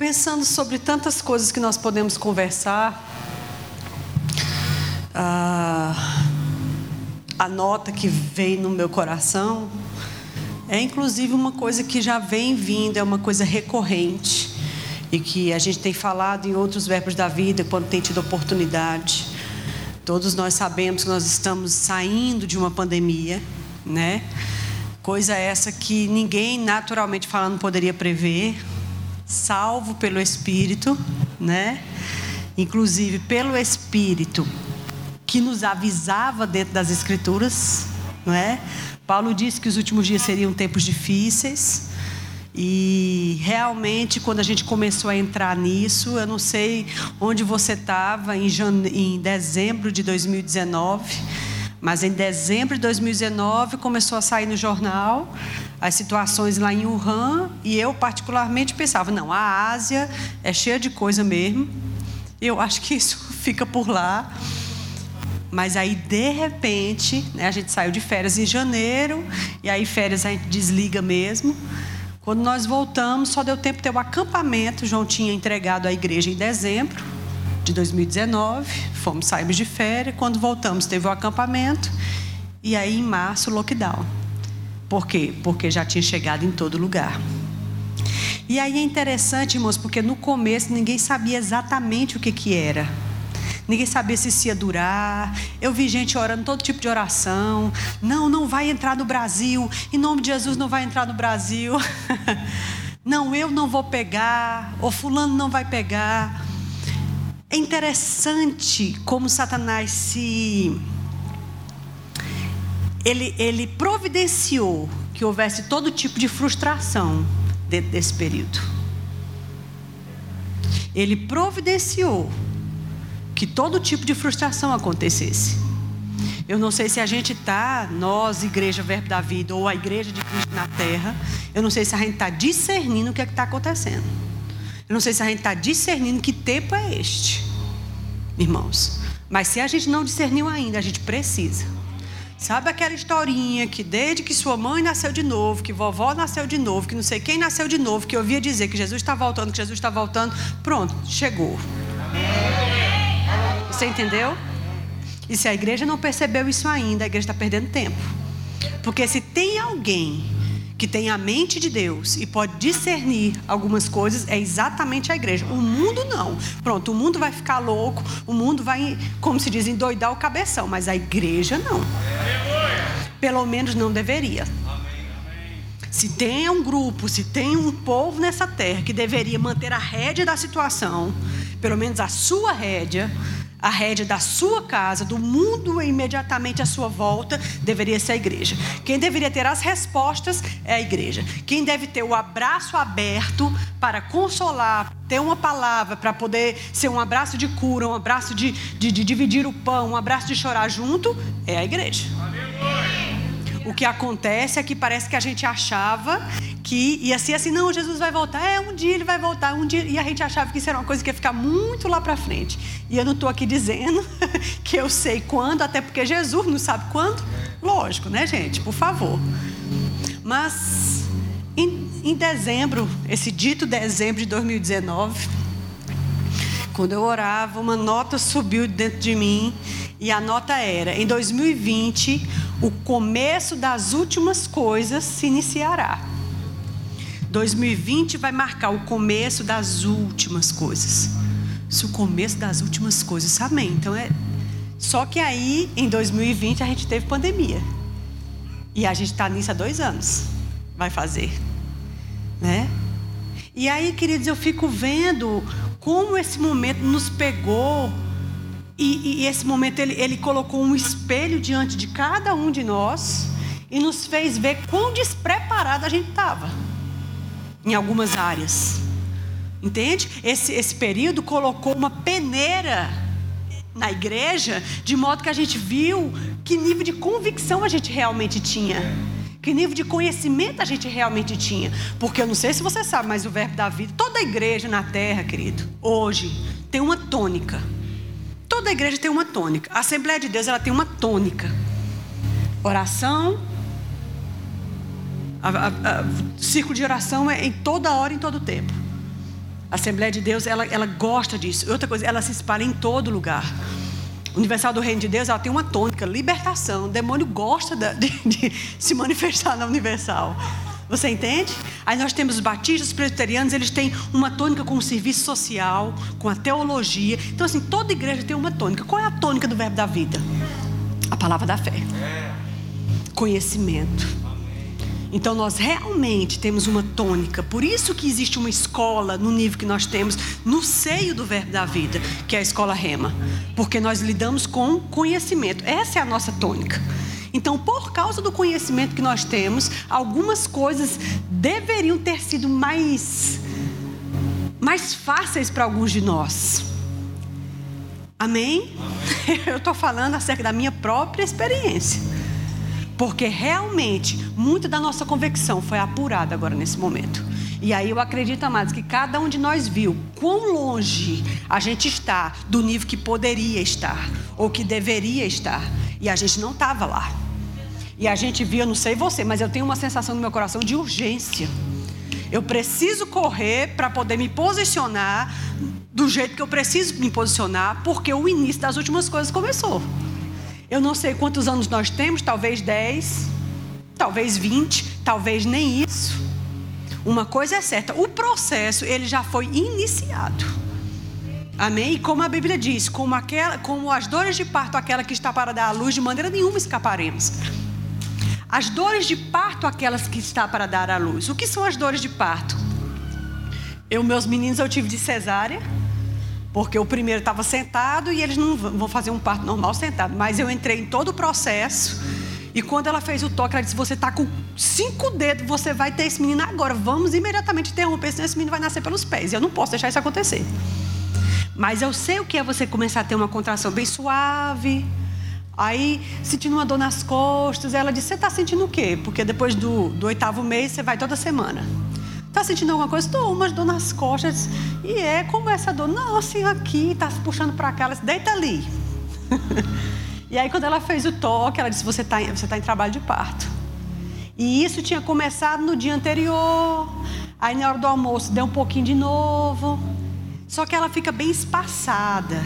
pensando sobre tantas coisas que nós podemos conversar, ah, a nota que veio no meu coração é inclusive uma coisa que já vem vindo, é uma coisa recorrente e que a gente tem falado em outros verbos da vida quando tem tido oportunidade. Todos nós sabemos que nós estamos saindo de uma pandemia, né? Coisa essa que ninguém, naturalmente falando, poderia prever, salvo pelo Espírito, né? Inclusive pelo Espírito que nos avisava dentro das Escrituras, não é? Paulo disse que os últimos dias seriam tempos difíceis. E realmente, quando a gente começou a entrar nisso, eu não sei onde você estava em, em dezembro de 2019, mas em dezembro de 2019 começou a sair no jornal as situações lá em Wuhan, e eu particularmente pensava: não, a Ásia é cheia de coisa mesmo, eu acho que isso fica por lá. Mas aí, de repente, né, a gente saiu de férias em janeiro, e aí férias a gente desliga mesmo. Quando nós voltamos, só deu tempo de ter o acampamento. João tinha entregado à igreja em dezembro de 2019. Fomos, saímos de férias. Quando voltamos, teve o acampamento. E aí, em março, o lockdown. Por quê? Porque já tinha chegado em todo lugar. E aí é interessante, irmãos, porque no começo ninguém sabia exatamente o que, que era ninguém sabia se isso ia durar. Eu vi gente orando todo tipo de oração. Não, não vai entrar no Brasil. Em nome de Jesus, não vai entrar no Brasil. não, eu não vou pegar. Ou Fulano não vai pegar. É interessante como Satanás se. Ele, ele providenciou que houvesse todo tipo de frustração dentro desse período. Ele providenciou que todo tipo de frustração acontecesse. Eu não sei se a gente está, nós, Igreja Verbo da Vida, ou a Igreja de Cristo na Terra, eu não sei se a gente está discernindo o que é está acontecendo. Eu não sei se a gente está discernindo que tempo é este, irmãos. Mas se a gente não discerniu ainda, a gente precisa. Sabe aquela historinha que desde que sua mãe nasceu de novo, que vovó nasceu de novo, que não sei quem nasceu de novo, que eu ouvia dizer que Jesus está voltando, que Jesus está voltando, pronto, chegou. Você entendeu? E se a igreja não percebeu isso ainda, a igreja está perdendo tempo. Porque se tem alguém que tem a mente de Deus e pode discernir algumas coisas, é exatamente a igreja. O mundo não. Pronto, o mundo vai ficar louco, o mundo vai, como se diz, endoidar o cabeção, mas a igreja não. Pelo menos não deveria. Se tem um grupo, se tem um povo nessa terra que deveria manter a rédea da situação, pelo menos a sua rédea, a rédea da sua casa, do mundo imediatamente à sua volta, deveria ser a igreja. Quem deveria ter as respostas é a igreja. Quem deve ter o abraço aberto para consolar, ter uma palavra para poder ser um abraço de cura, um abraço de, de, de dividir o pão, um abraço de chorar junto, é a igreja. O que acontece é que parece que a gente achava que ia ser assim, não, Jesus vai voltar, é um dia ele vai voltar, um dia, e a gente achava que isso era uma coisa que ia ficar muito lá para frente. E eu não estou aqui dizendo que eu sei quando, até porque Jesus não sabe quando. Lógico, né, gente? Por favor. Mas em, em dezembro, esse dito dezembro de 2019, quando eu orava, uma nota subiu dentro de mim e a nota era: em 2020, o começo das últimas coisas se iniciará. 2020 vai marcar o começo das últimas coisas. Se o começo das últimas coisas, amém. Então é. Só que aí, em 2020, a gente teve pandemia. E a gente está nisso há dois anos. Vai fazer. Né? E aí, queridos, eu fico vendo como esse momento nos pegou. E, e esse momento ele, ele colocou um espelho diante de cada um de nós e nos fez ver quão despreparado a gente estava em algumas áreas. Entende? Esse, esse período colocou uma peneira na igreja, de modo que a gente viu que nível de convicção a gente realmente tinha. Que nível de conhecimento a gente realmente tinha. Porque eu não sei se você sabe, mas o verbo da vida, toda igreja na terra, querido, hoje, tem uma tônica. Toda igreja tem uma tônica. A Assembleia de Deus, ela tem uma tônica. Oração, a, a, a, círculo de oração é em toda hora, em todo tempo. A Assembleia de Deus, ela, ela gosta disso. Outra coisa, ela se espalha em todo lugar. Universal do Reino de Deus, ela tem uma tônica, libertação. O demônio gosta de, de se manifestar na Universal. Você entende? Aí nós temos os batistas, os presbiterianos, eles têm uma tônica com o serviço social, com a teologia. Então, assim, toda igreja tem uma tônica. Qual é a tônica do verbo da vida? A palavra da fé. Conhecimento. Então nós realmente temos uma tônica. Por isso que existe uma escola no nível que nós temos no seio do verbo da vida, que é a escola Rema, porque nós lidamos com conhecimento. Essa é a nossa tônica. Então, por causa do conhecimento que nós temos, algumas coisas deveriam ter sido mais mais fáceis para alguns de nós. Amém? Amém. Eu estou falando acerca da minha própria experiência. Porque realmente, muita da nossa convicção foi apurada agora nesse momento. E aí eu acredito, amados, que cada um de nós viu quão longe a gente está do nível que poderia estar, ou que deveria estar. E a gente não estava lá. E a gente via, não sei você, mas eu tenho uma sensação no meu coração de urgência. Eu preciso correr para poder me posicionar do jeito que eu preciso me posicionar, porque o início das últimas coisas começou. Eu não sei quantos anos nós temos, talvez 10, talvez 20, talvez nem isso. Uma coisa é certa, o processo ele já foi iniciado. Amém? E como a Bíblia diz, como, aquela, como as dores de parto, aquela que está para dar à luz, de maneira nenhuma escaparemos. As dores de parto, aquelas que está para dar à luz. O que são as dores de parto? Eu, meus meninos, eu tive de cesárea, porque o primeiro estava sentado e eles não vão fazer um parto normal sentado. Mas eu entrei em todo o processo. E quando ela fez o toque, ela disse: Você está com cinco dedos, você vai ter esse menino agora. Vamos imediatamente interromper, senão esse menino vai nascer pelos pés. Eu não posso deixar isso acontecer. Mas eu sei o que é você começar a ter uma contração bem suave. Aí, sentindo uma dor nas costas, ela disse: Você está sentindo o quê? Porque depois do, do oitavo mês, você vai toda semana. Está sentindo alguma coisa? Estou, umas dor nas costas. E é como essa dor? Não, assim, aqui, está se puxando para cá. Ela disse: Deita ali. e aí, quando ela fez o toque, ela disse: Você está tá em trabalho de parto. E isso tinha começado no dia anterior. Aí, na hora do almoço, deu um pouquinho de novo. Só que ela fica bem espaçada.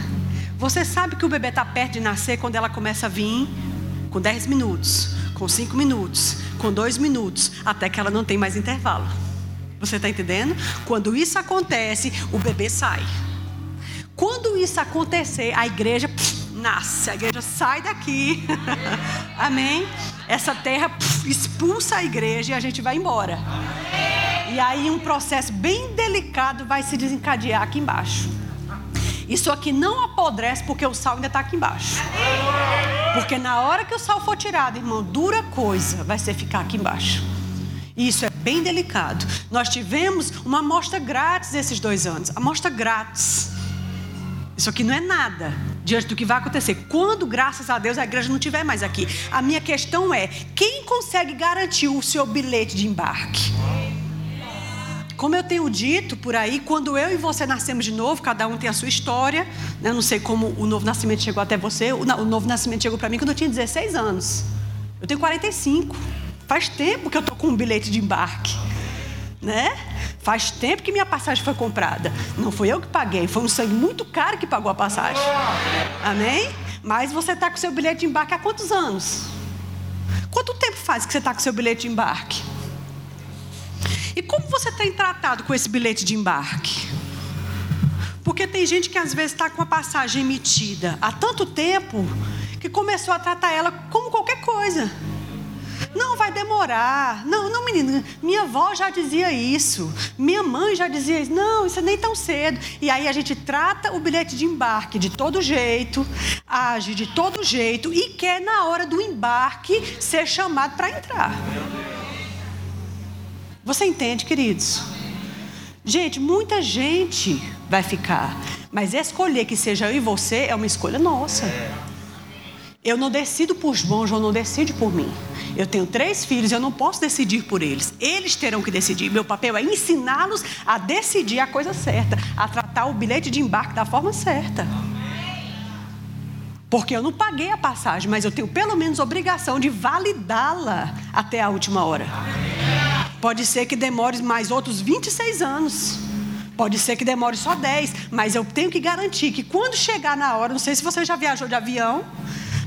Você sabe que o bebê está perto de nascer quando ela começa a vir com 10 minutos, com 5 minutos, com 2 minutos, até que ela não tem mais intervalo. Você está entendendo? Quando isso acontece, o bebê sai. Quando isso acontecer, a igreja pff, nasce, a igreja sai daqui. Amém? Essa terra pff, expulsa a igreja e a gente vai embora. E aí um processo bem delicado vai se desencadear aqui embaixo. Isso aqui não apodrece porque o sal ainda está aqui embaixo. Porque na hora que o sal for tirado, irmão, dura coisa vai ser ficar aqui embaixo. Isso é bem delicado. Nós tivemos uma amostra grátis esses dois anos. Amostra grátis. Isso aqui não é nada diante do que vai acontecer. Quando, graças a Deus, a igreja não estiver mais aqui. A minha questão é: quem consegue garantir o seu bilhete de embarque? Como eu tenho dito por aí, quando eu e você nascemos de novo, cada um tem a sua história. Né? Não sei como o novo nascimento chegou até você. O, novo nascimento chegou para mim quando eu tinha 16 anos. Eu tenho 45. Faz tempo que eu estou com um bilhete de embarque. Né? Faz tempo que minha passagem foi comprada. Não foi eu que paguei, foi um sangue muito caro que pagou a passagem. Amém? Mas você está com seu bilhete de embarque há quantos anos? Quanto tempo faz que você está com seu bilhete de embarque? E como você tem tratado com esse bilhete de embarque? Porque tem gente que às vezes está com a passagem emitida há tanto tempo que começou a tratar ela como qualquer coisa. Não vai demorar. Não, não, menina. Minha avó já dizia isso. Minha mãe já dizia isso. Não, isso é nem tão cedo. E aí a gente trata o bilhete de embarque de todo jeito, age de todo jeito e quer na hora do embarque ser chamado para entrar. Você entende, queridos? Gente, muita gente vai ficar, mas escolher que seja eu e você é uma escolha nossa. Eu não decido por João, João não decide por mim. Eu tenho três filhos, eu não posso decidir por eles. Eles terão que decidir. Meu papel é ensiná-los a decidir a coisa certa, a tratar o bilhete de embarque da forma certa. Porque eu não paguei a passagem, mas eu tenho pelo menos obrigação de validá-la até a última hora. Pode ser que demore mais outros 26 anos. Pode ser que demore só 10, mas eu tenho que garantir que quando chegar na hora, não sei se você já viajou de avião,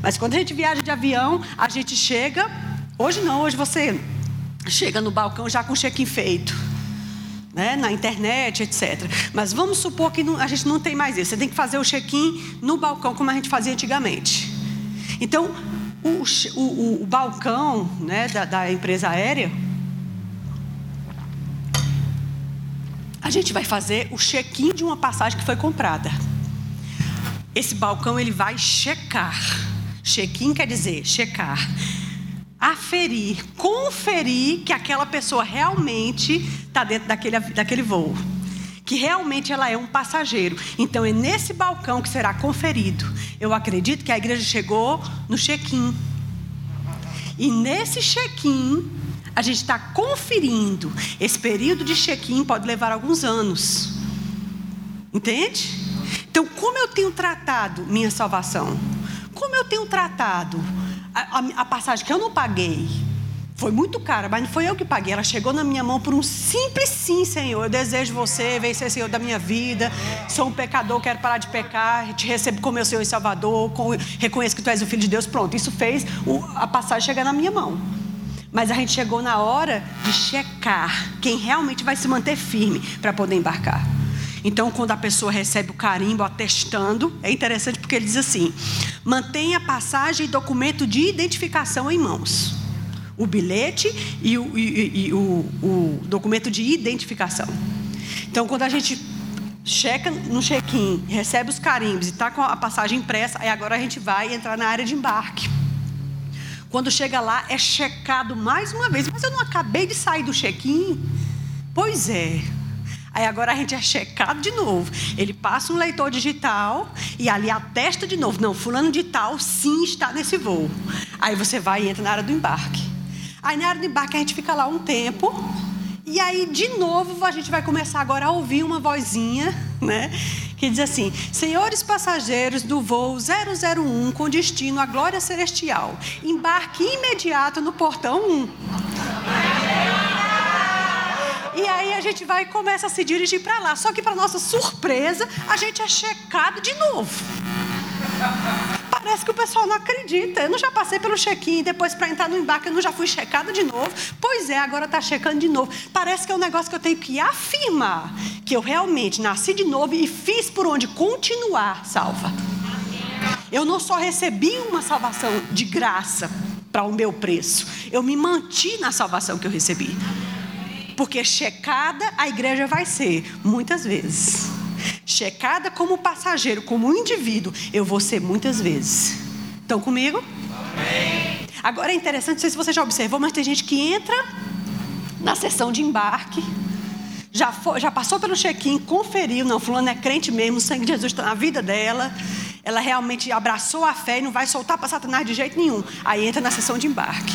mas quando a gente viaja de avião, a gente chega. Hoje não, hoje você chega no balcão já com o check-in feito. Né, na internet, etc. Mas vamos supor que não, a gente não tem mais isso. Você tem que fazer o check-in no balcão, como a gente fazia antigamente. Então, o, o, o balcão né, da, da empresa aérea, a gente vai fazer o check-in de uma passagem que foi comprada. Esse balcão ele vai checar. Check-in quer dizer checar, aferir, conferir que aquela pessoa realmente está dentro daquele, daquele voo. Que realmente ela é um passageiro. Então é nesse balcão que será conferido. Eu acredito que a igreja chegou no check-in. E nesse check-in, a gente está conferindo. Esse período de check-in pode levar alguns anos. Entende? Então, como eu tenho tratado minha salvação? Como eu tenho tratado a, a, a passagem que eu não paguei? Foi muito cara, mas não foi eu que paguei. Ela chegou na minha mão por um simples sim, Senhor. Eu desejo você, vem ser Senhor da minha vida. Sou um pecador, quero parar de pecar. Te recebo como meu Senhor e Salvador. reconheço que tu és o Filho de Deus. Pronto, isso fez a passagem chegar na minha mão. Mas a gente chegou na hora de checar quem realmente vai se manter firme para poder embarcar. Então, quando a pessoa recebe o carimbo atestando, é interessante porque ele diz assim: mantenha passagem e documento de identificação em mãos. O bilhete e o, e, e o, o documento de identificação. Então, quando a gente checa no check-in, recebe os carimbos e está com a passagem impressa, aí agora a gente vai entrar na área de embarque. Quando chega lá, é checado mais uma vez. Mas eu não acabei de sair do check-in? Pois é. Aí agora a gente é checado de novo. Ele passa um leitor digital e ali atesta de novo. Não, fulano de tal sim está nesse voo. Aí você vai e entra na área do embarque. Aí na área do embarque a gente fica lá um tempo. E aí, de novo, a gente vai começar agora a ouvir uma vozinha, né? Que diz assim: Senhores passageiros do voo 001 com destino à glória celestial, embarque imediato no portão 1. Gente vai e começa a se dirigir para lá. Só que, para nossa surpresa, a gente é checado de novo. Parece que o pessoal não acredita. Eu não já passei pelo check-in, depois para entrar no embarque eu não já fui checada de novo. Pois é, agora está checando de novo. Parece que é um negócio que eu tenho que afirmar que eu realmente nasci de novo e fiz por onde continuar salva. Eu não só recebi uma salvação de graça para o meu preço, eu me manti na salvação que eu recebi. Porque checada a igreja vai ser, muitas vezes checada como passageiro, como indivíduo, eu vou ser muitas vezes. Estão comigo? Amém. Agora é interessante, não sei se você já observou, mas tem gente que entra na sessão de embarque, já, foi, já passou pelo check-in, conferiu, não, fulano é crente mesmo, o sangue de Jesus está na vida dela, ela realmente abraçou a fé e não vai soltar para Satanás de jeito nenhum. Aí entra na sessão de embarque.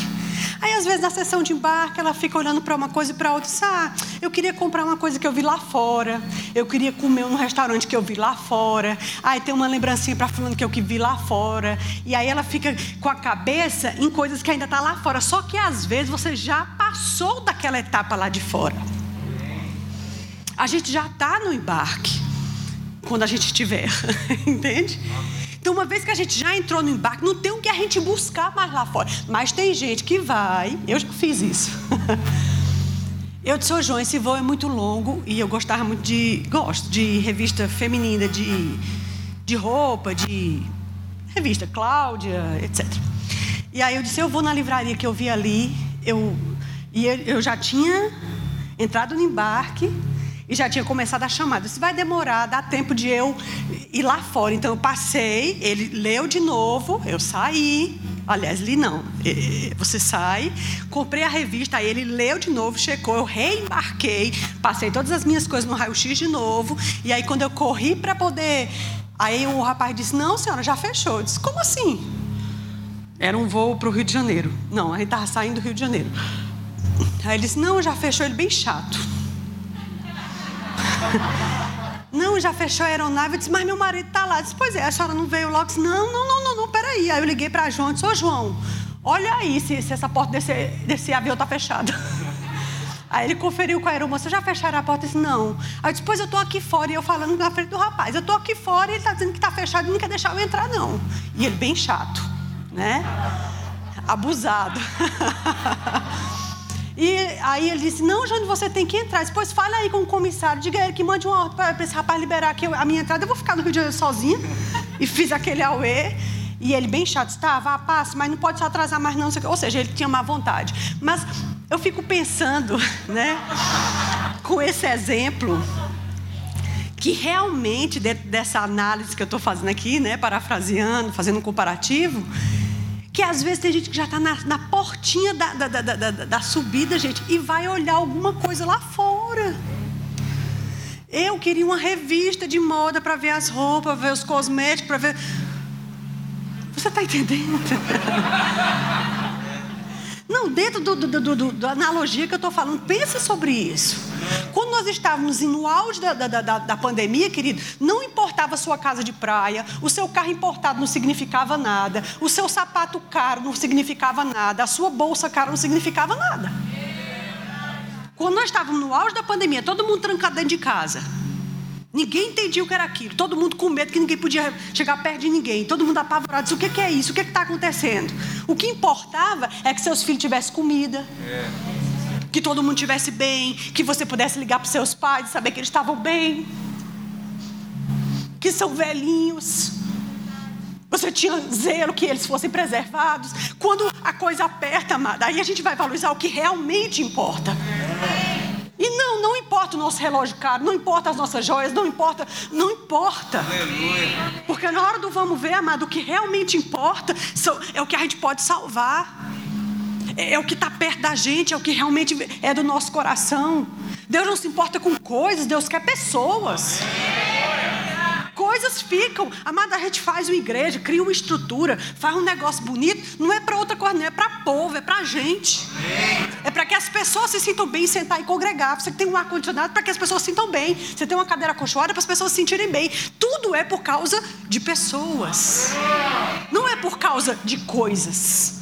Aí, às vezes, na sessão de embarque, ela fica olhando para uma coisa e para outra. Diz, ah, eu queria comprar uma coisa que eu vi lá fora. Eu queria comer num restaurante que eu vi lá fora. Aí tem uma lembrancinha para fulano que eu que vi lá fora. E aí ela fica com a cabeça em coisas que ainda está lá fora. Só que, às vezes, você já passou daquela etapa lá de fora. A gente já está no embarque. Quando a gente estiver. Entende? Então, uma vez que a gente já entrou no embarque, não tem o que a gente buscar mais lá fora. Mas tem gente que vai, eu já fiz isso. Eu disse, ô João, esse voo é muito longo e eu gostava muito de. Gosto de revista feminina, de, de roupa, de revista Cláudia, etc. E aí eu disse, eu vou na livraria que eu vi ali, eu, e eu já tinha entrado no embarque e já tinha começado a chamada. Isso vai demorar, dá tempo de eu ir lá fora. Então eu passei, ele leu de novo, eu saí. Aliás, li não. Você sai, comprei a revista, aí ele leu de novo, checou, eu reembarquei, passei todas as minhas coisas no raio-x de novo. E aí quando eu corri para poder. Aí o rapaz disse: Não, senhora, já fechou. Eu disse: Como assim? Era um voo para o Rio de Janeiro. Não, a gente estava saindo do Rio de Janeiro. Aí ele disse: Não, já fechou. Ele bem chato. Não, já fechou a aeronave. Eu disse, mas meu marido está lá. Eu disse, pois é, a senhora não veio logo. Eu disse, não, não, não, não, não, peraí. Aí eu liguei para João e disse, ô João, olha aí se, se essa porta desse, desse avião está fechada. Aí ele conferiu com a aeromoça, já fecharam a porta? Eu disse, não. Aí depois eu estou aqui fora e eu falando na frente do rapaz, eu estou aqui fora e ele está dizendo que está fechado e não quer deixar eu entrar, não. E ele bem chato, né? Abusado. E aí ele disse: Não, Jane, você tem que entrar. Depois fale aí com o comissário, diga ele que mande uma ordem para esse rapaz liberar aqui a minha entrada. Eu vou ficar no Rio de Janeiro sozinha. E fiz aquele auê. E ele bem chato, tá, vá, passe, mas não pode se atrasar mais não. Ou seja, ele tinha má vontade. Mas eu fico pensando, né, com esse exemplo, que realmente dentro dessa análise que eu estou fazendo aqui, né, parafraseando, fazendo um comparativo, que às vezes tem gente que já está na, na, portinha da, da, da, da, da subida, gente, e vai olhar alguma coisa lá fora. Eu queria uma revista de moda para ver as roupas, ver os cosméticos, para ver. Você está entendendo? Não, dentro do, do, do, do, da analogia que eu estou falando, pense sobre isso. Quando nós estávamos no auge da, da, da, da pandemia, querido, não importava a sua casa de praia, o seu carro importado não significava nada, o seu sapato caro não significava nada, a sua bolsa cara não significava nada. Quando nós estávamos no auge da pandemia, todo mundo trancado dentro de casa. Ninguém entendia o que era aquilo. Todo mundo com medo que ninguém podia chegar perto de ninguém. Todo mundo apavorado. Disse, o que é isso? O que está acontecendo? O que importava é que seus filhos tivessem comida. É. Que todo mundo estivesse bem. Que você pudesse ligar para os seus pais e saber que eles estavam bem. Que são velhinhos. Você tinha zelo que eles fossem preservados. Quando a coisa aperta, amada, aí a gente vai valorizar o que realmente importa. E não, não importa o nosso relógio caro, não importa as nossas joias, não importa, não importa. Aleluia. Porque na hora do vamos ver, amado, o que realmente importa é o que a gente pode salvar. É, é o que está perto da gente, é o que realmente é do nosso coração. Deus não se importa com coisas, Deus quer pessoas. Coisas ficam. Amada, a gente faz uma igreja, cria uma estrutura, faz um negócio bonito. Não é para outra coisa, não é para povo, é para gente. É para que as pessoas se sintam bem, sentar e congregar. Você tem um ar-condicionado para que as pessoas se sintam bem. Você tem uma cadeira acolchoada para as pessoas se sentirem bem. Tudo é por causa de pessoas. Não é por causa de coisas.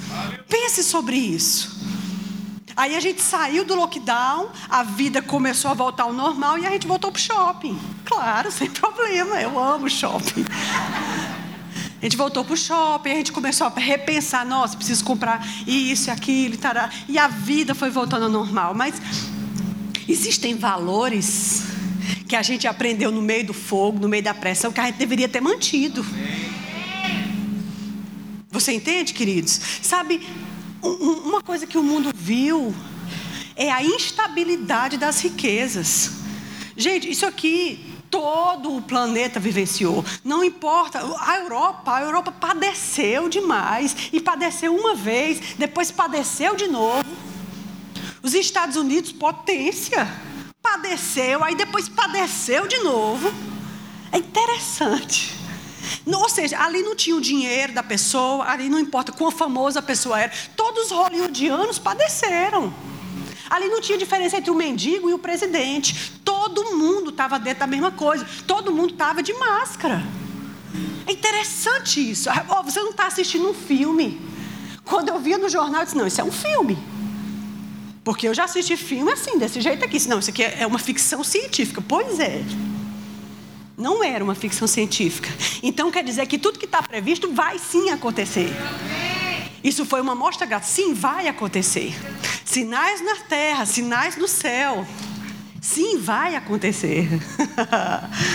Pense sobre isso. Aí a gente saiu do lockdown, a vida começou a voltar ao normal e a gente voltou para o shopping. Claro, sem problema, eu amo shopping. A gente voltou para o shopping, a gente começou a repensar, nossa, preciso comprar isso e aquilo, tará. e a vida foi voltando ao normal. Mas existem valores que a gente aprendeu no meio do fogo, no meio da pressão, que a gente deveria ter mantido. Você entende, queridos? Sabe, uma coisa que o mundo viu é a instabilidade das riquezas. Gente, isso aqui todo o planeta vivenciou. Não importa, a Europa, a Europa padeceu demais e padeceu uma vez, depois padeceu de novo. Os Estados Unidos, potência, padeceu, aí depois padeceu de novo. É interessante. Ou seja, ali não tinha o dinheiro da pessoa, ali não importa quão famosa a pessoa era. Todos os hollywoodianos padeceram. Ali não tinha diferença entre o mendigo e o presidente. Todo mundo estava dentro da mesma coisa. Todo mundo estava de máscara. É interessante isso. Oh, você não está assistindo um filme. Quando eu via no jornal, eu disse: não, isso é um filme. Porque eu já assisti filme assim, desse jeito aqui. Não, isso aqui é uma ficção científica. Pois é. Não era uma ficção científica. Então quer dizer que tudo que está previsto vai sim acontecer. Isso foi uma mostra grátis. Sim, vai acontecer. Sinais na terra, sinais no céu. Sim, vai acontecer.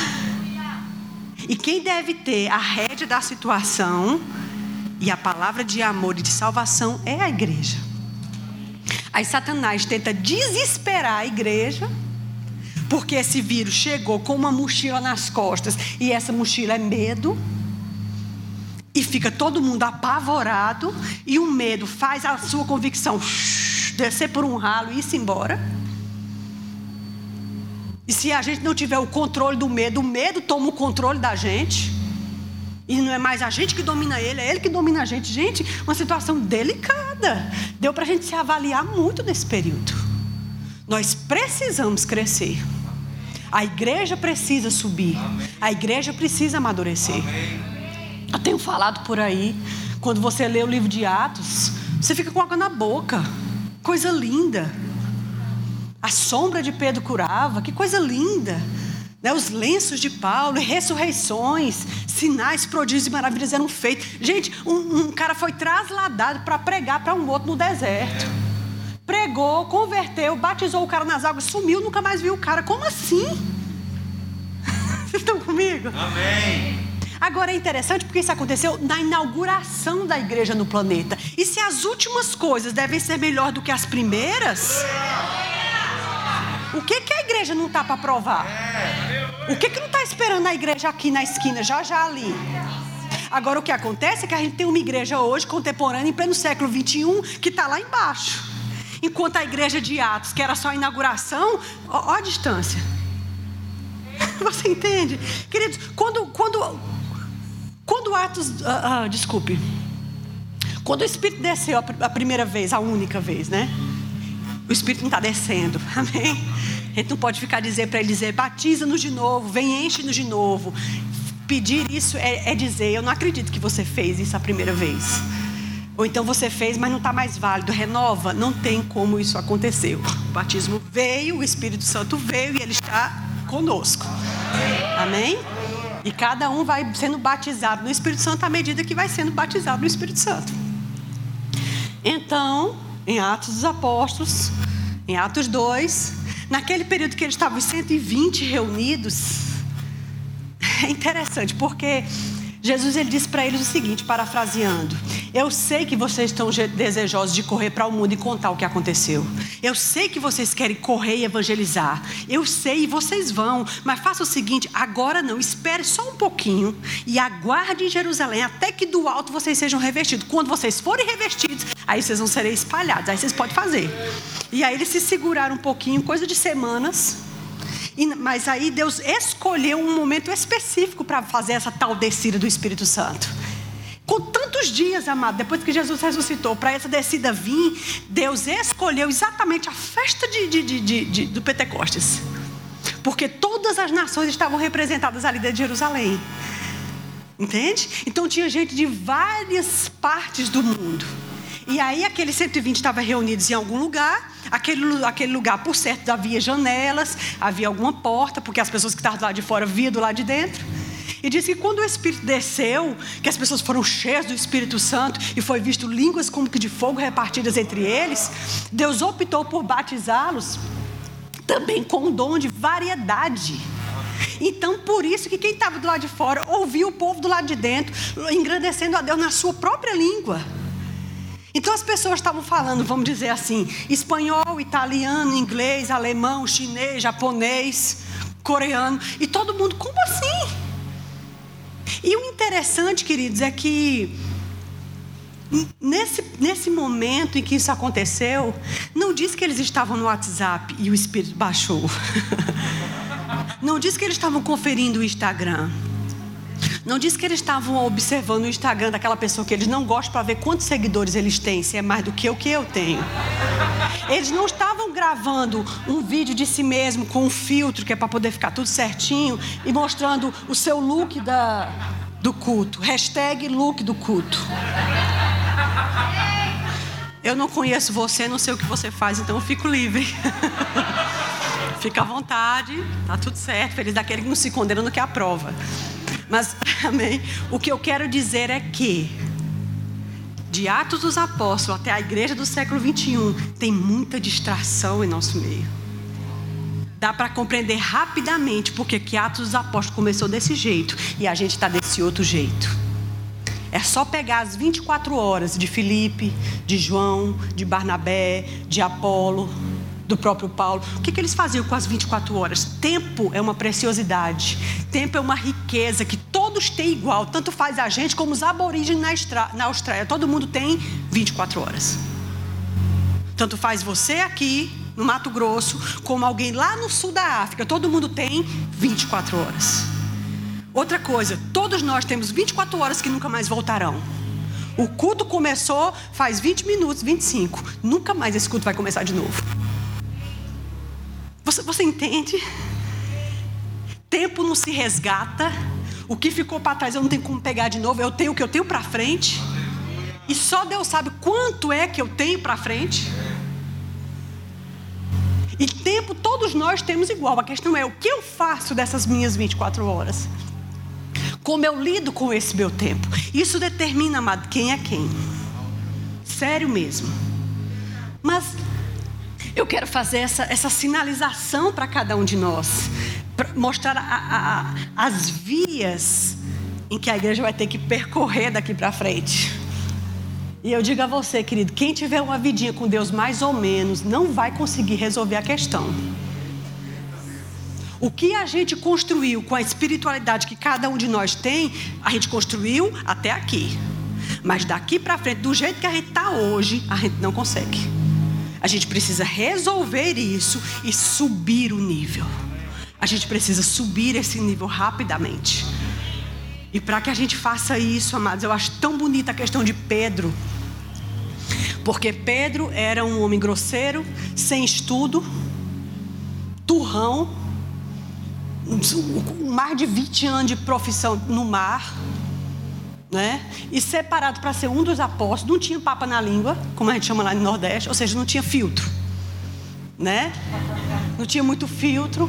e quem deve ter a rédea da situação e a palavra de amor e de salvação é a igreja. Aí Satanás tenta desesperar a igreja porque esse vírus chegou com uma mochila nas costas e essa mochila é medo. E fica todo mundo apavorado e o medo faz a sua convicção descer por um ralo e ir-se embora. E se a gente não tiver o controle do medo, o medo toma o controle da gente. E não é mais a gente que domina ele, é ele que domina a gente. Gente, uma situação delicada. Deu para a gente se avaliar muito nesse período. Nós precisamos crescer. A igreja precisa subir. A igreja precisa amadurecer. Eu tenho falado por aí, quando você lê o livro de Atos, você fica com água na boca. Coisa linda. A sombra de Pedro curava, que coisa linda. Né? Os lenços de Paulo, ressurreições, sinais, prodígios e maravilhas eram feitos. Gente, um, um cara foi trasladado para pregar para um outro no deserto. Pregou, converteu, batizou o cara nas águas, sumiu, nunca mais viu o cara. Como assim? Vocês estão comigo? Amém. Agora é interessante porque isso aconteceu na inauguração da igreja no planeta. E se as últimas coisas devem ser melhor do que as primeiras, o que, que a igreja não está para provar? O que, que não está esperando a igreja aqui na esquina, já já ali? Agora o que acontece é que a gente tem uma igreja hoje, contemporânea, em pleno século 21, que está lá embaixo. Enquanto a igreja de Atos, que era só inauguração, ó, ó a distância. Você entende? Queridos, quando, quando, quando Atos. Ah, ah, desculpe. Quando o Espírito desceu a primeira vez, a única vez, né? O Espírito não está descendo, amém? A gente não pode ficar dizer para ele dizer, batiza-nos de novo, vem enche-nos de novo. Pedir isso é, é, dizer, eu não acredito que você fez isso a primeira vez. Ou então você fez, mas não está mais válido, renova. Não tem como isso acontecer. O batismo veio, o Espírito Santo veio e ele está conosco. Amém? E cada um vai sendo batizado no Espírito Santo à medida que vai sendo batizado no Espírito Santo. Então, em Atos dos Apóstolos, em Atos 2, naquele período que eles estavam 120 reunidos, é interessante, porque Jesus ele disse para eles o seguinte, parafraseando: Eu sei que vocês estão desejosos de correr para o mundo e contar o que aconteceu. Eu sei que vocês querem correr e evangelizar. Eu sei e vocês vão, mas faça o seguinte: agora não, espere só um pouquinho e aguarde em Jerusalém até que do alto vocês sejam revestidos. Quando vocês forem revestidos, aí vocês vão ser espalhados. Aí vocês podem fazer. E aí eles se seguraram um pouquinho, coisa de semanas. Mas aí Deus escolheu um momento específico para fazer essa tal descida do Espírito Santo. Com tantos dias, amado, depois que Jesus ressuscitou, para essa descida vir, Deus escolheu exatamente a festa de, de, de, de, do Pentecostes. Porque todas as nações estavam representadas ali dentro de Jerusalém. Entende? Então tinha gente de várias partes do mundo. E aí aqueles 120 estavam reunidos em algum lugar. Aquele, aquele lugar, por certo, havia janelas, havia alguma porta, porque as pessoas que estavam lado de fora viam do lado de dentro. E diz que quando o Espírito desceu, que as pessoas foram cheias do Espírito Santo e foi visto línguas como que de fogo repartidas entre eles, Deus optou por batizá-los também com um dom de variedade. Então, por isso que quem estava do lado de fora ouvia o povo do lado de dentro, engrandecendo a Deus na sua própria língua. Então as pessoas estavam falando, vamos dizer assim, espanhol, italiano, inglês, alemão, chinês, japonês, coreano, e todo mundo, como assim? E o interessante, queridos, é que nesse, nesse momento em que isso aconteceu, não diz que eles estavam no WhatsApp e o Espírito baixou. Não diz que eles estavam conferindo o Instagram. Não disse que eles estavam observando o Instagram daquela pessoa que eles não gostam para ver quantos seguidores eles têm, se é mais do que o que eu tenho. Eles não estavam gravando um vídeo de si mesmo com um filtro que é para poder ficar tudo certinho e mostrando o seu look da, do culto. Hashtag look do culto. Eu não conheço você, não sei o que você faz, então eu fico livre. Fica à vontade, tá tudo certo. Feliz daquele que não se condena no que aprova. Mas, amém. O que eu quero dizer é que, de Atos dos Apóstolos até a igreja do século 21, tem muita distração em nosso meio. Dá para compreender rapidamente porque que Atos dos Apóstolos começou desse jeito e a gente está desse outro jeito. É só pegar as 24 horas de Filipe, de João, de Barnabé, de Apolo, do próprio Paulo. O que, que eles faziam com as 24 horas? Tempo é uma preciosidade, tempo é uma riqueza que todos têm igual, tanto faz a gente como os aborígenes na, na Austrália. Todo mundo tem 24 horas. Tanto faz você aqui no Mato Grosso, como alguém lá no sul da África. Todo mundo tem 24 horas. Outra coisa, todos nós temos 24 horas que nunca mais voltarão. O culto começou faz 20 minutos, 25. Nunca mais esse culto vai começar de novo. Você, você entende? Tempo não se resgata. O que ficou para trás eu não tenho como pegar de novo. Eu tenho o que eu tenho para frente. E só Deus sabe quanto é que eu tenho para frente. E tempo todos nós temos igual. A questão é o que eu faço dessas minhas 24 horas. Como eu lido com esse meu tempo. Isso determina, amado, quem é quem. Sério mesmo. Mas eu quero fazer essa, essa sinalização para cada um de nós. Mostrar a, a, as vias em que a igreja vai ter que percorrer daqui para frente. E eu digo a você, querido, quem tiver uma vidinha com Deus mais ou menos, não vai conseguir resolver a questão. O que a gente construiu com a espiritualidade que cada um de nós tem, a gente construiu até aqui. Mas daqui para frente, do jeito que a gente está hoje, a gente não consegue. A gente precisa resolver isso e subir o nível. A gente precisa subir esse nível rapidamente. E para que a gente faça isso, amados, eu acho tão bonita a questão de Pedro. Porque Pedro era um homem grosseiro, sem estudo, turrão, um mar de 20 anos de profissão no mar, né? E separado para ser um dos apóstolos, não tinha papa na língua, como a gente chama lá no Nordeste, ou seja, não tinha filtro, né? Não tinha muito filtro.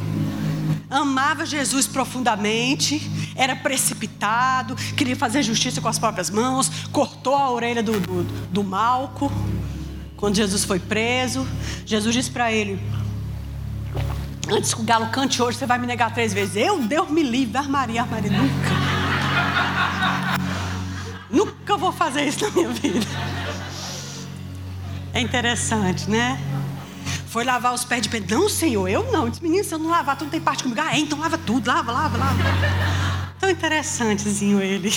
Amava Jesus profundamente, era precipitado, queria fazer justiça com as próprias mãos, cortou a orelha do, do, do Malco. Quando Jesus foi preso, Jesus disse para ele: Antes que o galo cante hoje, você vai me negar três vezes. Eu, Deus me livre, armaria, armaria, nunca. nunca vou fazer isso na minha vida. É interessante, né? Foi lavar os pés de Pedro. Não, Senhor, eu não. Disse, menino, se eu não lavar, tu não tem parte comigo. Ah, é, então lava tudo, lava, lava, lava. Tão interessantezinho ele.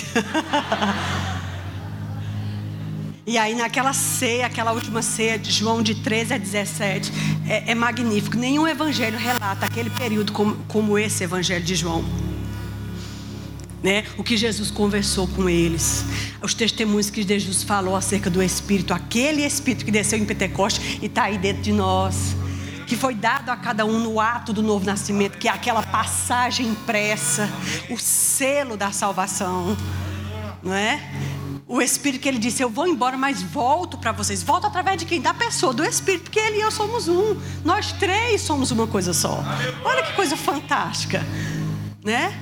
e aí, naquela ceia, aquela última ceia de João de 13 a 17, é, é magnífico. Nenhum evangelho relata aquele período como, como esse evangelho de João. Né? O que Jesus conversou com eles, os testemunhos que Jesus falou acerca do Espírito, aquele Espírito que desceu em Pentecoste e está aí dentro de nós que foi dado a cada um no ato do novo nascimento, que é aquela passagem impressa, o selo da salvação, não é? O Espírito que ele disse: Eu vou embora, mas volto para vocês. Volto através de quem? Da pessoa, do Espírito, porque ele e eu somos um. Nós três somos uma coisa só. Olha que coisa fantástica, né?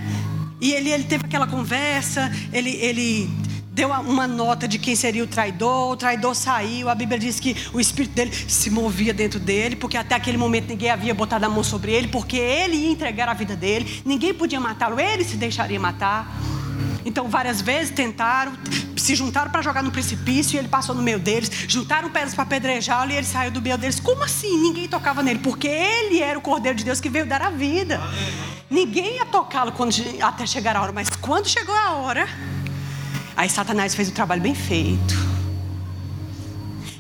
E ele, ele teve aquela conversa, ele, ele deu uma nota de quem seria o traidor, o traidor saiu, a Bíblia diz que o espírito dele se movia dentro dele, porque até aquele momento ninguém havia botado a mão sobre ele, porque ele ia entregar a vida dele, ninguém podia matá-lo, ele se deixaria matar. Então, várias vezes tentaram, se juntaram para jogar no precipício e ele passou no meio deles, juntaram pedras para apedrejá-lo e ele saiu do meio deles. Como assim? Ninguém tocava nele, porque ele era o Cordeiro de Deus que veio dar a vida. Ninguém ia tocá-lo até chegar a hora, mas quando chegou a hora, Aí Satanás fez o trabalho bem feito.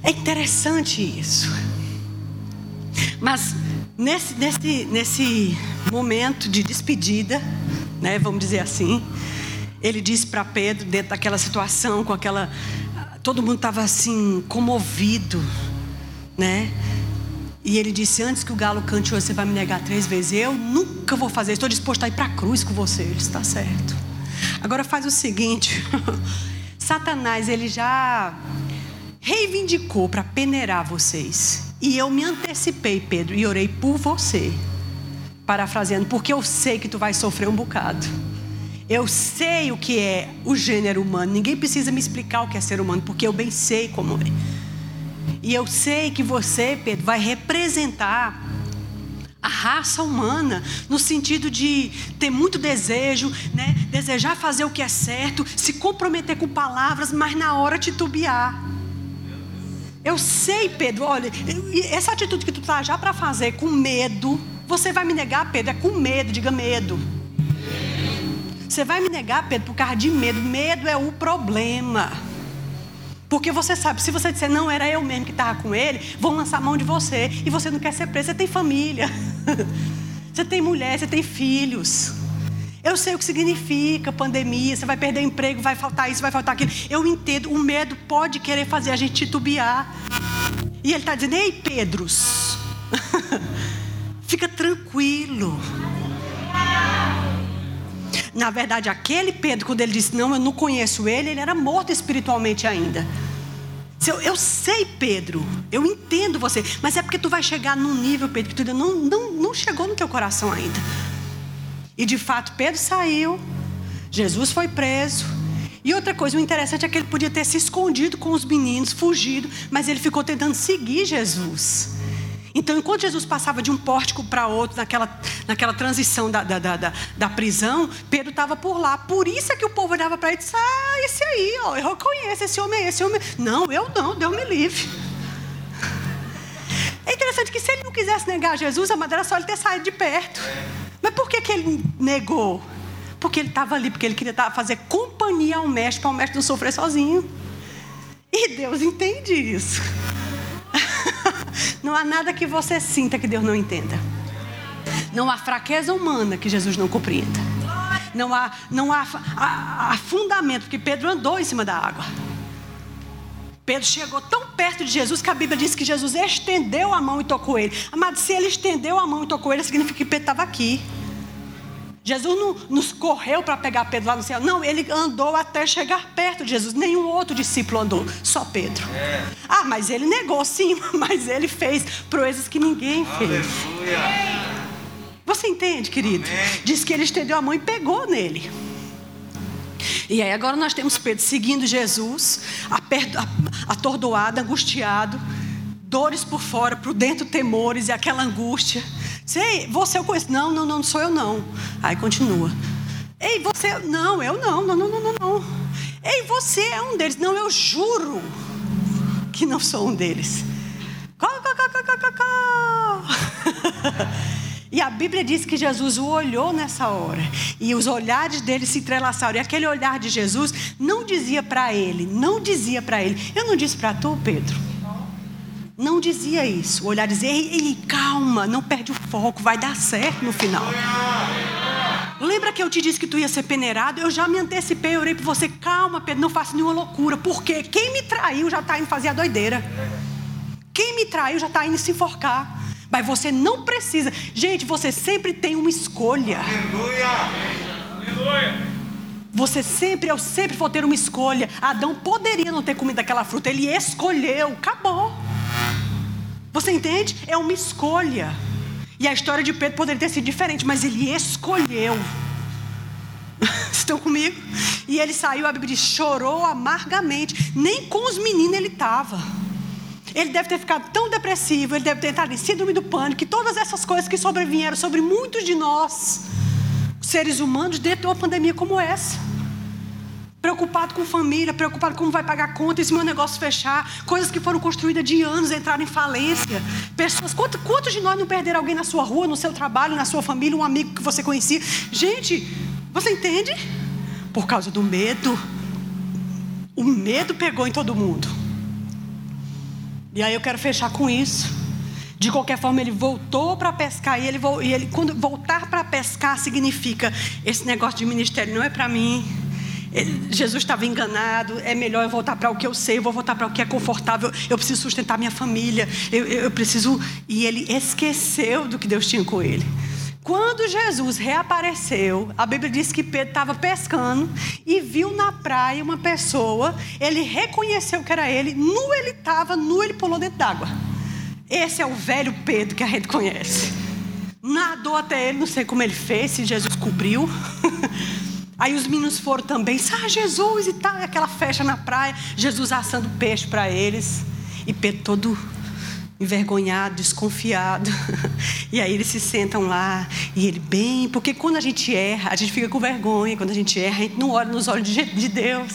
É interessante isso. Mas nesse, nesse, nesse momento de despedida, né, vamos dizer assim, ele disse para Pedro, dentro daquela situação, com aquela. Todo mundo estava assim, comovido, né? E ele disse: Antes que o galo cante hoje, você vai me negar três vezes. Eu nunca vou fazer. Estou disposto a ir para a cruz com você. Ele está certo. Agora faz o seguinte: Satanás ele já reivindicou para peneirar vocês. E eu me antecipei, Pedro, e orei por você. Parafraseando, porque eu sei que tu vai sofrer um bocado. Eu sei o que é o gênero humano. Ninguém precisa me explicar o que é ser humano, porque eu bem sei como é. E eu sei que você, Pedro, vai representar a raça humana, no sentido de ter muito desejo, né? desejar fazer o que é certo, se comprometer com palavras, mas na hora titubear. Eu sei, Pedro, olha, essa atitude que tu está já para fazer com medo, você vai me negar, Pedro, é com medo, diga medo. Você vai me negar, Pedro, por causa de medo. Medo é o problema. Porque você sabe, se você disser, não, era eu mesmo que estava com ele, vão lançar a mão de você. E você não quer ser preso, você tem família. Você tem mulher, você tem filhos. Eu sei o que significa pandemia, você vai perder emprego, vai faltar isso, vai faltar aquilo. Eu entendo, o medo pode querer fazer a gente titubear. E ele está dizendo, ei Pedros, fica tranquilo. Na verdade, aquele Pedro, quando ele disse, não, eu não conheço ele, ele era morto espiritualmente ainda. Eu, eu sei, Pedro, eu entendo você, mas é porque tu vai chegar num nível, Pedro, que tu ainda não, não, não chegou no teu coração ainda. E de fato, Pedro saiu, Jesus foi preso. E outra coisa, o interessante é que ele podia ter se escondido com os meninos, fugido, mas ele ficou tentando seguir Jesus. Então, enquanto Jesus passava de um pórtico para outro, naquela, naquela transição da, da, da, da prisão, Pedro estava por lá. Por isso é que o povo olhava para ele e disse: Ah, esse aí, ó, eu conheço esse homem, esse homem. Não, eu não, Deus me livre. É interessante que se ele não quisesse negar Jesus, a madeira só ele ter saído de perto. Mas por que, que ele negou? Porque ele estava ali, porque ele queria fazer companhia ao mestre, para o mestre não sofrer sozinho. E Deus entende isso. Não há nada que você sinta que Deus não entenda. Não há fraqueza humana que Jesus não compreenda. Não há, não há, há, há fundamento, porque Pedro andou em cima da água. Pedro chegou tão perto de Jesus que a Bíblia diz que Jesus estendeu a mão e tocou ele. Amado, se ele estendeu a mão e tocou ele, significa que Pedro estava aqui. Jesus não nos correu para pegar Pedro lá no céu. Não, ele andou até chegar perto de Jesus. Nenhum outro discípulo andou, só Pedro. É. Ah, mas ele negou sim, mas ele fez proezas que ninguém fez. Aleluia. Você entende, querido? Amém. Diz que ele estendeu a mão e pegou nele. E aí agora nós temos Pedro seguindo Jesus, atordoado, angustiado, dores por fora, por dentro temores e aquela angústia. Sei, você eu conheço. Não, não, não, sou eu não. Aí continua. Ei, você. Não, eu não, não, não, não, não. Ei, você é um deles. Não, eu juro que não sou um deles. E a Bíblia diz que Jesus o olhou nessa hora. E os olhares dele se entrelaçaram. E aquele olhar de Jesus não dizia para ele, não dizia para ele. Eu não disse para tu, Pedro não dizia isso. O olhar dizia: ei, ei, calma, não perde o foco, vai dar certo no final. Lembra que eu te disse que tu ia ser peneirado? Eu já me antecipei, orei por você. Calma, Pedro, não faça nenhuma loucura. Porque quem me traiu já está indo fazer a doideira. Quem me traiu já está indo se enforcar. Mas você não precisa. Gente, você sempre tem uma escolha. Aleluia! Aleluia! Você sempre, eu sempre vou ter uma escolha. Adão poderia não ter comido aquela fruta, ele escolheu, acabou. Você entende? É uma escolha. E a história de Pedro poderia ter sido diferente, mas ele escolheu. Estão comigo? E ele saiu, a Bíblia diz, chorou amargamente. Nem com os meninos ele estava. Ele deve ter ficado tão depressivo, ele deve ter entrado em síndrome do pânico, que todas essas coisas que sobrevieram sobre muitos de nós, seres humanos, dentro de uma pandemia como essa preocupado com família, preocupado com como vai pagar conta, esse meu negócio fechar, coisas que foram construídas de anos entraram em falência. Pessoas, quantos, quantos de nós não perderam alguém na sua rua, no seu trabalho, na sua família, um amigo que você conhecia? Gente, você entende? Por causa do medo. O medo pegou em todo mundo. E aí eu quero fechar com isso. De qualquer forma, ele voltou para pescar e ele, e ele quando voltar para pescar significa esse negócio de ministério não é para mim Jesus estava enganado, é melhor eu voltar para o que eu sei, eu vou voltar para o que é confortável, eu preciso sustentar minha família, eu, eu preciso. E ele esqueceu do que Deus tinha com ele. Quando Jesus reapareceu, a Bíblia diz que Pedro estava pescando e viu na praia uma pessoa, ele reconheceu que era ele, nu ele estava, nu ele pulou dentro d'água. Esse é o velho Pedro que a gente conhece. Nadou até ele, não sei como ele fez, se Jesus cobriu. Aí os meninos foram também, ah, Jesus e tal, e aquela festa na praia, Jesus assando peixe para eles, e Pedro todo envergonhado, desconfiado. E aí eles se sentam lá, e ele bem, porque quando a gente erra, a gente fica com vergonha, quando a gente erra, a gente não olha nos olhos de Deus.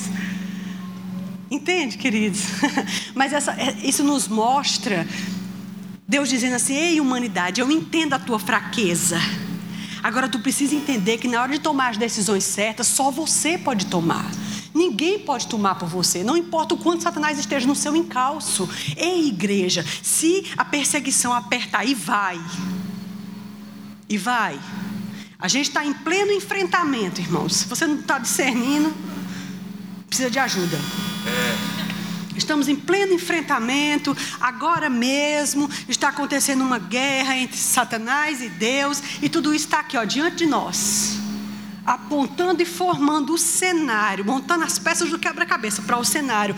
Entende, queridos? Mas essa, é, isso nos mostra Deus dizendo assim: Ei, humanidade, eu entendo a tua fraqueza. Agora tu precisa entender que na hora de tomar as decisões certas, só você pode tomar. Ninguém pode tomar por você, não importa o quanto Satanás esteja no seu encalço. Ei, igreja, se a perseguição apertar e vai, e vai, a gente está em pleno enfrentamento, irmãos. Se você não está discernindo, precisa de ajuda. É. Estamos em pleno enfrentamento, agora mesmo está acontecendo uma guerra entre Satanás e Deus, e tudo isso está aqui, ó, diante de nós, apontando e formando o cenário, montando as peças do quebra-cabeça para o cenário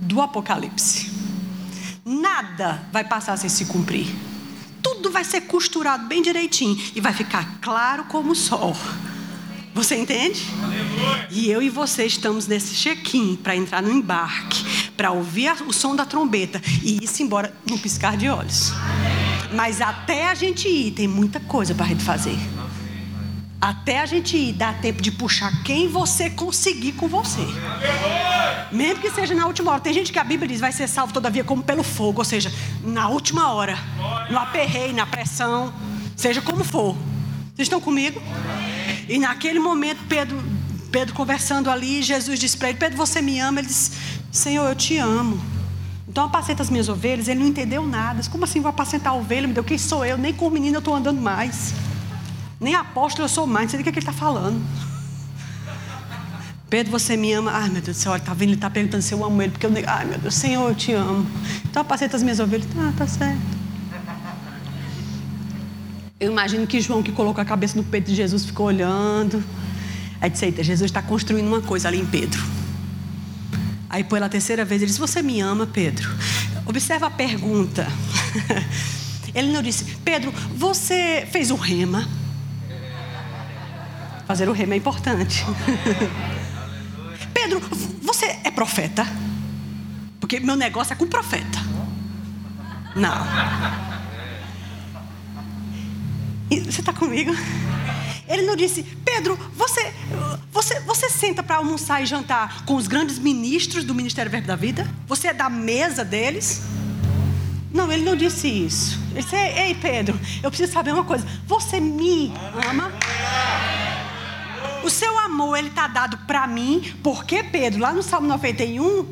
do Apocalipse. Nada vai passar sem se cumprir. Tudo vai ser costurado bem direitinho e vai ficar claro como o sol. Você entende? E eu e você estamos nesse check-in para entrar no embarque, para ouvir o som da trombeta e ir embora no piscar de olhos. Mas até a gente ir, tem muita coisa para a gente fazer. Até a gente ir, dá tempo de puxar quem você conseguir com você. Mesmo que seja na última hora. Tem gente que a Bíblia diz vai ser salvo todavia como pelo fogo, ou seja, na última hora, no aperreio, na pressão, seja como for. Vocês estão comigo? E naquele momento, Pedro, Pedro conversando ali, Jesus disse para ele: Pedro, você me ama? Ele disse: Senhor, eu te amo. Então apacenta as minhas ovelhas. Ele não entendeu nada. Como assim vou apacentar a ovelha? Me deu quem sou eu? Nem com o menino eu estou andando mais. Nem apóstolo eu sou mais. Não sei do que, é que ele está falando. Pedro, você me ama? Ai, meu Deus do céu, vendo? Ele está perguntando se eu amo ele. Porque eu. Ai, meu Deus, Senhor, eu te amo. Então apacenta as minhas ovelhas. Ah, tá certo. Eu imagino que João, que colocou a cabeça no peito de Jesus, ficou olhando. Aí disse: Eita, Jesus está construindo uma coisa ali em Pedro. Aí pela terceira vez ele disse: Você me ama, Pedro? Observa a pergunta. Ele não disse: Pedro, você fez o rema? Fazer o rema é importante. Pedro, você é profeta? Porque meu negócio é com profeta. Não. Você está comigo? Ele não disse, Pedro, você, você, você senta para almoçar e jantar com os grandes ministros do Ministério Verbo da Vida? Você é da mesa deles? Não, ele não disse isso. Ele disse, ei Pedro, eu preciso saber uma coisa. Você me ama? O seu amor, ele está dado para mim, porque Pedro, lá no Salmo 91,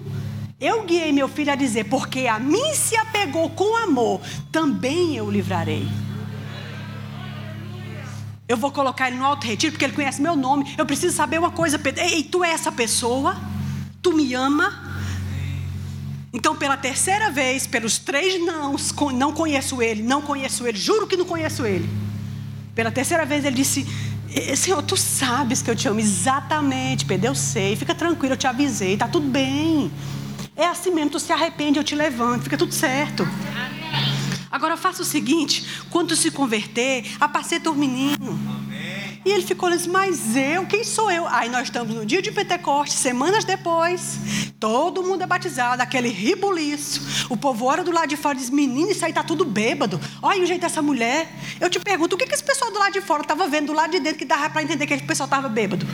eu guiei meu filho a dizer, porque a mim se apegou com amor, também eu livrarei. Eu vou colocar ele no alto retiro porque ele conhece meu nome. Eu preciso saber uma coisa, Pedro. Ei, tu é essa pessoa? Tu me ama? Então, pela terceira vez, pelos três não, não conheço ele, não conheço ele, juro que não conheço ele. Pela terceira vez ele disse: Senhor, tu sabes que eu te amo. Exatamente, Pedro, eu sei. Fica tranquilo, eu te avisei, tá tudo bem. É assim mesmo, tu se arrepende, eu te levanto, fica tudo certo. Agora faça o seguinte: quando se converter, apaceta o menino. E ele ficou assim, mas eu, quem sou eu? Aí nós estamos no dia de Pentecostes, semanas depois, todo mundo é batizado, aquele ribuliço. O povo ora do lado de fora e diz: Menino, isso aí tá tudo bêbado. Olha o jeito dessa mulher. Eu te pergunto, o que, que esse pessoal do lado de fora estava vendo do lado de dentro que dava para entender que esse pessoal estava bêbado?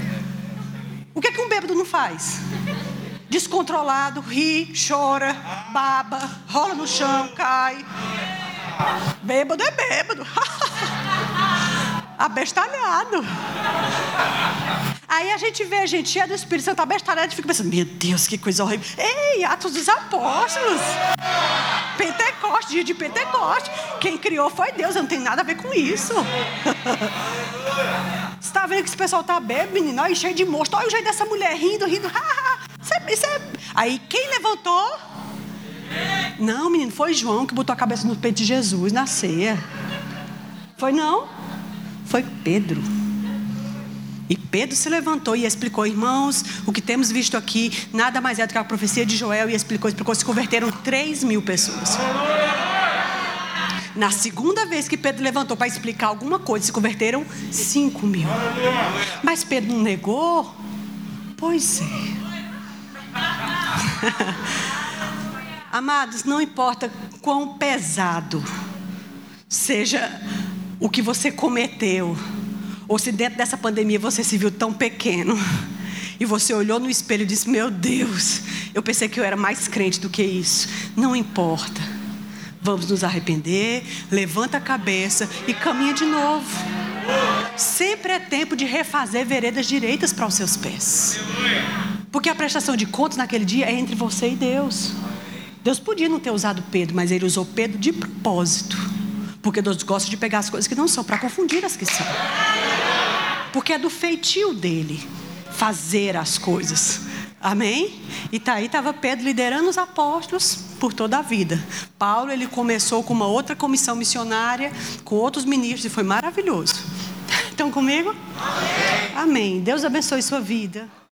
O que, que um bêbado não faz? Descontrolado, ri, chora, baba, rola no chão, cai. Bêbado é bêbado. abestalhado. Aí a gente vê a gente cheia do Espírito Santo abestalhado e fica pensando: Meu Deus, que coisa horrível. Ei, Atos dos Apóstolos. Pentecoste, dia de Pentecoste. Quem criou foi Deus, não tem nada a ver com isso. Você está vendo que esse pessoal está bêbado, menino? Olha, cheio de monstro. Olha o jeito dessa mulher rindo, rindo. É, isso é... Aí quem levantou? Não, menino, foi João que botou a cabeça no peito de Jesus na ceia. Foi não? Foi Pedro. E Pedro se levantou e explicou, irmãos, o que temos visto aqui nada mais é do que a profecia de Joel e explicou, explicou, se converteram 3 mil pessoas. Na segunda vez que Pedro levantou para explicar alguma coisa, se converteram 5 mil. Mas Pedro não negou? Pois é. Amados, não importa quão pesado seja o que você cometeu, ou se dentro dessa pandemia você se viu tão pequeno, e você olhou no espelho e disse: Meu Deus, eu pensei que eu era mais crente do que isso. Não importa. Vamos nos arrepender, levanta a cabeça e caminha de novo. Sempre é tempo de refazer veredas direitas para os seus pés. Porque a prestação de contas naquele dia é entre você e Deus. Deus podia não ter usado Pedro, mas ele usou Pedro de propósito. Porque Deus gosta de pegar as coisas que não são para confundir as que são. Porque é do feitio dele fazer as coisas. Amém? E tá aí estava Pedro liderando os apóstolos por toda a vida. Paulo ele começou com uma outra comissão missionária, com outros ministros e foi maravilhoso. Estão comigo? Amém. Amém. Deus abençoe sua vida.